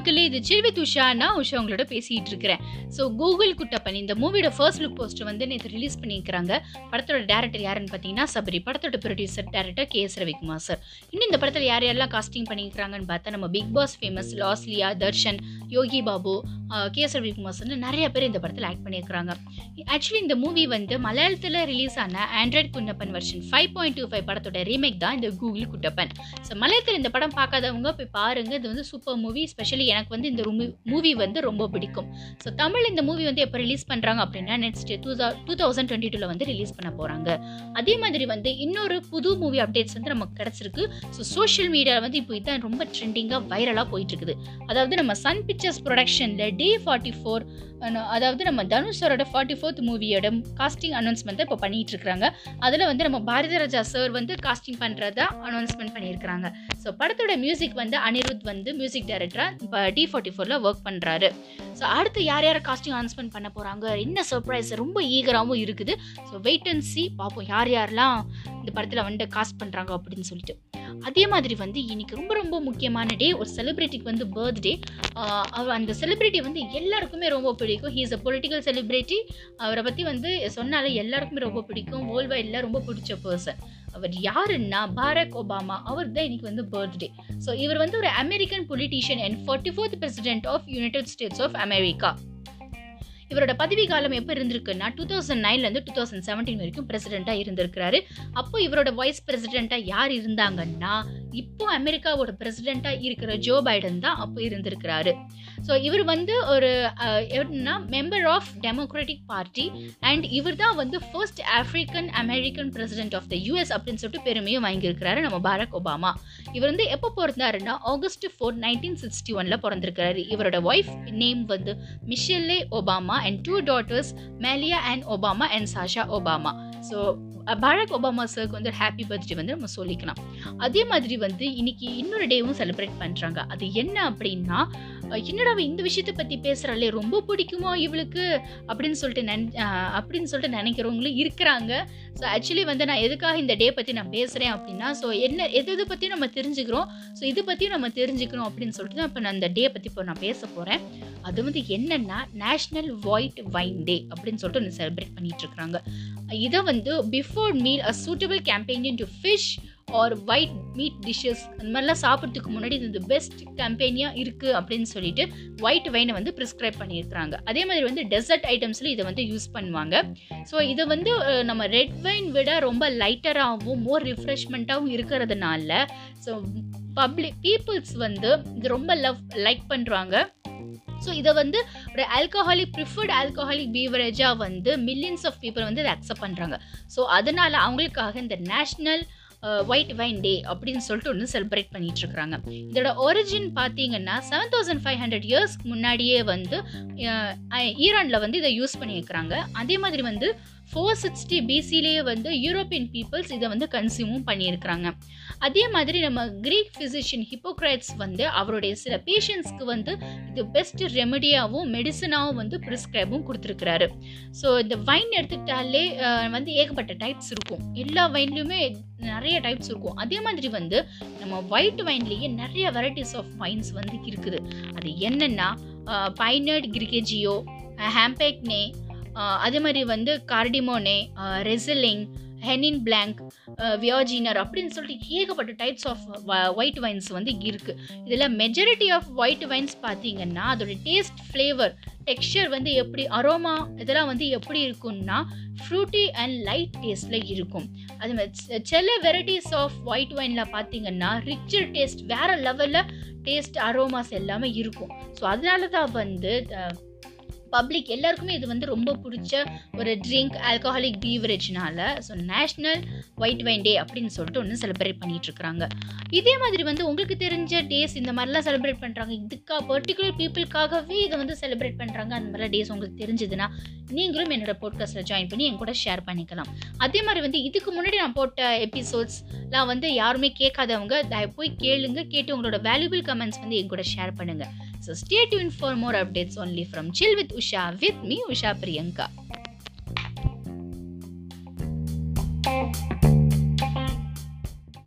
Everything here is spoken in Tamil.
மக்களே இது சில்வி துஷா நான் உஷா உங்களோட பேசிகிட்டு இருக்கிறேன். ஸோ கூகுள் குட்டப்பன் இந்த மூவியோட ஃபர்ஸ்ட் லுக் போஸ்ட் வந்து நேற்று ரிலீஸ் பண்ணியிருக்கிறாங்க. படத்தோட டேரக்டர் யாருன்னு பார்த்தீங்கன்னா சபரி. படத்தோட producer director K S Ravikumar sir இன்னும் இந்த படத்தில் யார் யாரெல்லாம் காஸ்டிங் பண்ணியிருக்கிறாங்கன்னு பார்த்தா நம்ம Bigg Boss famous Losliya Tharshan Yogi Babu K S Ravikumar sir நிறைய பேர் இந்த படத்தில் ஆக்ட் பண்ணியிருக்கிறாங்க. ஆக்சுவலி இந்த மூவி வந்து மலையாளத்தில் ரிலீஸ் ஆன Android Kunjappan version five point two five படத்தோட ரீமேக் தான் இந்த கூகுள் குட்டப்பன். ஸோ மலையாளத்தில் இந்த படம் பார்க்காதவங்க போய் பாருங்க. இது வந்து சூப்பர் மூவி ஸ்பெஷலி எனக்கு வந்து இந்த மூவி வந்து ரொம்ப பிடிக்கும். ஸோ தமிழ் இந்த மூவி வந்து எப்போ ரிலீஸ் பண்ணுறாங்க அப்படின்னா next two two thousand twenty டூவில் வந்து ரிலீஸ் பண்ண போகிறாங்க அதே மாதிரி வந்து இன்னொரு புது மூவி அப்டேட்ஸ் வந்து நமக்கு கிடச்சிருக்கு. ஸோ சோஷியல் மீடியாவில் வந்து இப்போ இதான் ரொம்ப ட்ரெண்டிங்காக வைரலாக போயிட்டு இருக்குது அதாவது நம்ம சன் பிக்சர்ஸ் ப்ரொடக்ஷனில் டே ஃபார்ட்டி ஃபோர் அதாவது நம்ம தனுஷரோட ஃபார்ட்டி ஃபோர்த் மூவியோட காஸ்டிங் அனௌன்ஸ்மெண்ட் இப்போ பண்ணிட்டு இருக்காங்க. அதில் வந்து நம்ம பாரதி ராஜா சார் வந்து காஸ்டிங் பண்ணுறதா அனௌன்ஸ்மெண்ட் பண்ணியிருக்கிறாங்க. ஸோ படத்தோட மியூசிக் வந்து அனிருத் வந்து மியூசிக் டைரக்டராக டி ஃபார்ட்டி ஃபோரில் ஒர்க் பண்ணுறாரு ஸோ அடுத்து யார் யார் காஸ்டிங் அனௌன்ஸ்மெண்ட் பண்ண போகிறாங்க என்ன சர்ப்ரைஸ் ரொம்ப ஈகராகவும் இருக்குது. ஸோ வெயிட் அண்ட் சி பார்ப்போம் யார் யாரெல்லாம் இந்த படத்தில் வந்து காஸ்ட் பண்ணுறாங்க அப்படின்னு சொல்லிட்டு. அதே மாதிரி வந்து இன்னைக்கு ரொம்ப ரொம்ப முக்கியமான டே ஒரு செலிப்ரிட்டிக்கு வந்து பர்த்டே அவர் அந்த செலிப்ரிட்டி வந்து எல்லாருக்குமே ரொம்ப பிடிக்கும். He is a political celebrity அவரை பற்றி வந்து சொன்னாலே எல்லாருக்குமே ரொம்ப பிடிக்கும். வேர்ல்ட் வைடில் ரொம்ப பிடிச்ச பர்சன் அவர் யாருன்னா பாரக் ஒபாமா அவர் தான் இன்னைக்கு வந்து பர்த்டே ஸோ இவர் வந்து ஒரு American politician and forty fourth president of United States of America இவரோட பதவி காலம் எப்போ இருந்திருக்குன்னா டூ தௌசண்ட் நைன்லேருந்து டூ தௌசண்ட் செவன்டீன் வரைக்கும் பிரசிடெண்ட்டாக இருந்திருக்கிறாரு. அப்போ இவரோட வைஸ் பிரசிடெண்ட்டாக யார் இருந்தாங்கன்னா இப்போ அமெரிக்காவோட பிரசிடெண்ட்டாக இருக்கிற ஜோ பைடன் தான் அப்போ இருந்திருக்கிறாரு. ஸோ இவர் வந்து ஒரு எப்படின்னா member of Democratic Party and இவர் தான் வந்து first African American president of the US அப்படின்னு சொல்லிட்டு பெருமையும் வாங்கியிருக்கிறாரு நம்ம பாரக் ஒபாமா. இவர் வந்து எப்போ பிறந்தாருன்னா ஆகஸ்ட் ஃபோர் நைன்டீன் சிக்ஸ்டி ஒனில் பிறந்திருக்கிறாரு. இவரோட ஒய்ஃப் நேம் வந்து Michelle Obama and two daughters Malia and Obama and Sasha Obama so Barack Obama சருக்கு வந்து ஹாப்பி பர்த்டே வந்து நம்ம சொல்லிக்கலாம். அதே மாதிரி வந்து இன்னைக்கு இன்னொரு டேவும் செலிப்ரேட் பண்ணுறாங்க அது என்ன அப்படின்னா என்னடா இந்த விஷயத்தை பற்றி பேசுகிறாளே ரொம்ப பிடிக்குமோ இவளுக்கு? அப்படின்னு சொல்லிட்டு நினை அப்படின்னு சொல்லிட்டு நினைக்கிறவங்களும் இருக்கிறாங்க. ஸோ ஆக்சுவலி வந்து நான் எதுக்காக இந்த டே பற்றி நான் பேசுகிறேன் அப்படின்னா ஸோ என்ன எது எது பற்றியும் நம்ம தெரிஞ்சுக்கிறோம். ஸோ இதை பற்றியும் நம்ம தெரிஞ்சுக்கணும் அப்படின்னு சொல்லிட்டு தான் இப்போ நான் அந்த டே பற்றி இப்போ நான் பேச போகிறேன் அது வந்து என்னென்னா நேஷ்னல் ஒயிட் வைன் டே அப்படின்னு சொல்லிட்டு ஒன்று செலிப்ரேட் பண்ணிகிட்ருக்குறாங்க இதை வந்து before meal a suitable campaign to fish or white meat dishes அந்த மாதிரிலாம் சாப்பிட்றதுக்கு முன்னாடி இது பெஸ்ட் கேம்பெயினியாக இருக்குது அப்படின்னு சொல்லிட்டு ஒயிட் வைனை வந்து ப்ரிஸ்கிரைப் பண்ணியிருக்கிறாங்க. அதே மாதிரி வந்து டெசர்ட் ஐட்டம்ஸில் இதை வந்து யூஸ் பண்ணுவாங்க. ஸோ இதை வந்து நம்ம ரெட் வைன் விட ரொம்ப லைட்டராகவும் மோர் ரிஃப்ரெஷ்மெண்ட்டாகவும் இருக்கிறதுனால ஸோ பப்ளிக் பீப்புள்ஸ் வந்து இது ரொம்ப லவ் லைக் பண்ணுறாங்க ஸோ இதை வந்து ஒரு ஆல்கஹாலிக் ப்ரிஃபர்ட் ஆல்கஹாலிக் பீவரேஜாக வந்து மில்லியன்ஸ் ஆஃப் பீப்புள் வந்து இதை அக்செப்ட் பண்ணுறாங்க ஸோ அதனால் அவங்களுக்காக இந்த நேஷ்னல் ஒயிட் வைன் டே அப்படின்னு சொல்லிட்டு ஒன்று செலிப்ரேட் பண்ணிட்டு இருக்கிறாங்க இதோட ஒரிஜின் பார்த்தீங்கன்னா செவன் தௌசண்ட் ஃபைவ் ஹண்ட்ரட் இயர்ஸ்க்கு முன்னாடியே வந்து ஈரானில் வந்து இதை யூஸ் பண்ணியிருக்கிறாங்க. அதே மாதிரி வந்து ஃபோர் சிக்ஸ்டி பிசிலேயே வந்து யூரோப்பியன் பீப்புள்ஸ் இதை வந்து கன்சியூமும் பண்ணியிருக்கிறாங்க. அதே மாதிரி நம்ம கிரீக் ஃபிசிஷியன் ஹிப்போக்ரைட்ஸ் வந்து அவருடைய சில பேஷண்ட்ஸ்க்கு வந்து இது பெஸ்ட் ரெமடியாகவும் மெடிசனாகவும் வந்து ப்ரிஸ்கிரைபும் கொடுத்துருக்குறாரு. ஸோ இந்த வைன் எடுத்துக்கிட்டாலே வந்து ஏகப்பட்ட டைப்ஸ் இருக்கும். எல்லா வைன்லேயுமே நிறைய டைப்ஸ் இருக்கும். அதே மாதிரி வந்து நம்ம ஒயிட் வைன்லேயே நிறைய வெரைட்டிஸ் ஆஃப் வைன்ஸ் வந்து இருக்குது. அது என்னென்னா பைனட் கிரிகேஜியோ ஹாம்பேக்னே அதே மாதிரி வந்து கார்டிமோனே ரெசிலிங் ஹெனின் பிளாங்க் வியாஜினர் அப்படின்னு சொல்லிட்டு ஏகப்பட்ட டைப்ஸ் ஆஃப் ஒயிட் வைன்ஸ் வந்து இருக்குது இதில் மெஜாரிட்டி ஆஃப் ஒயிட் வைன்ஸ் பார்த்தீங்கன்னா அதோட டேஸ்ட் ஃப்ளேவர் டெக்ஸ்சர் வந்து எப்படி அரோமா இதெல்லாம் வந்து எப்படி இருக்கும்னா ஃப்ரூட்டி அண்ட் லைட் டேஸ்ட்டில் இருக்கும். அது மாதிரி சில வெரைட்டிஸ் ஆஃப் ஒயிட் வைனில் பார்த்தீங்கன்னா ரிச்சர் டேஸ்ட் வேறு லெவலில் டேஸ்ட் அரோமாஸ் எல்லாமே இருக்கும். ஸோ அதனால தான் வந்து பப்ளிக் எல்லாருக்குமே இது வந்து ரொம்ப பிடிச்ச ஒரு drink alcoholic பீவரேஜ்னால so national white wine day அப்படின்னு சொல்லிட்டு ஒன்று செலிப்ரேட் பண்ணிட்டு இருக்கிறாங்க இதே மாதிரி வந்து உங்களுக்கு தெரிஞ்ச டேஸ் இந்த மாதிரிலாம் செலிப்ரேட் பண்ணுறாங்க இதுக்காக பர்டிகுலர் பீப்புளுக்காகவே இதை வந்து செலிப்ரேட் பண்ணுறாங்க அந்த மாதிரிலாம் டேஸ் உங்களுக்கு தெரிஞ்சதுன்னா நீங்களும் என்னோட போட்காஸ்ட்டில் ஜாயின் பண்ணி என் கூட ஷேர் பண்ணிக்கலாம். அதே மாதிரி வந்து இதுக்கு முன்னாடி நான் போட்ட எபிசோட்ஸ்லாம் வந்து யாருமே கேட்காதவங்க போய் கேளுங்க. கேட்டு உங்களோட வேல்யூபிள் கமெண்ட்ஸ் வந்து என் கூட ஷேர் பண்ணுங்கள் So stay tuned for more updates only from Chill with Usha with me, Usha Priyanka.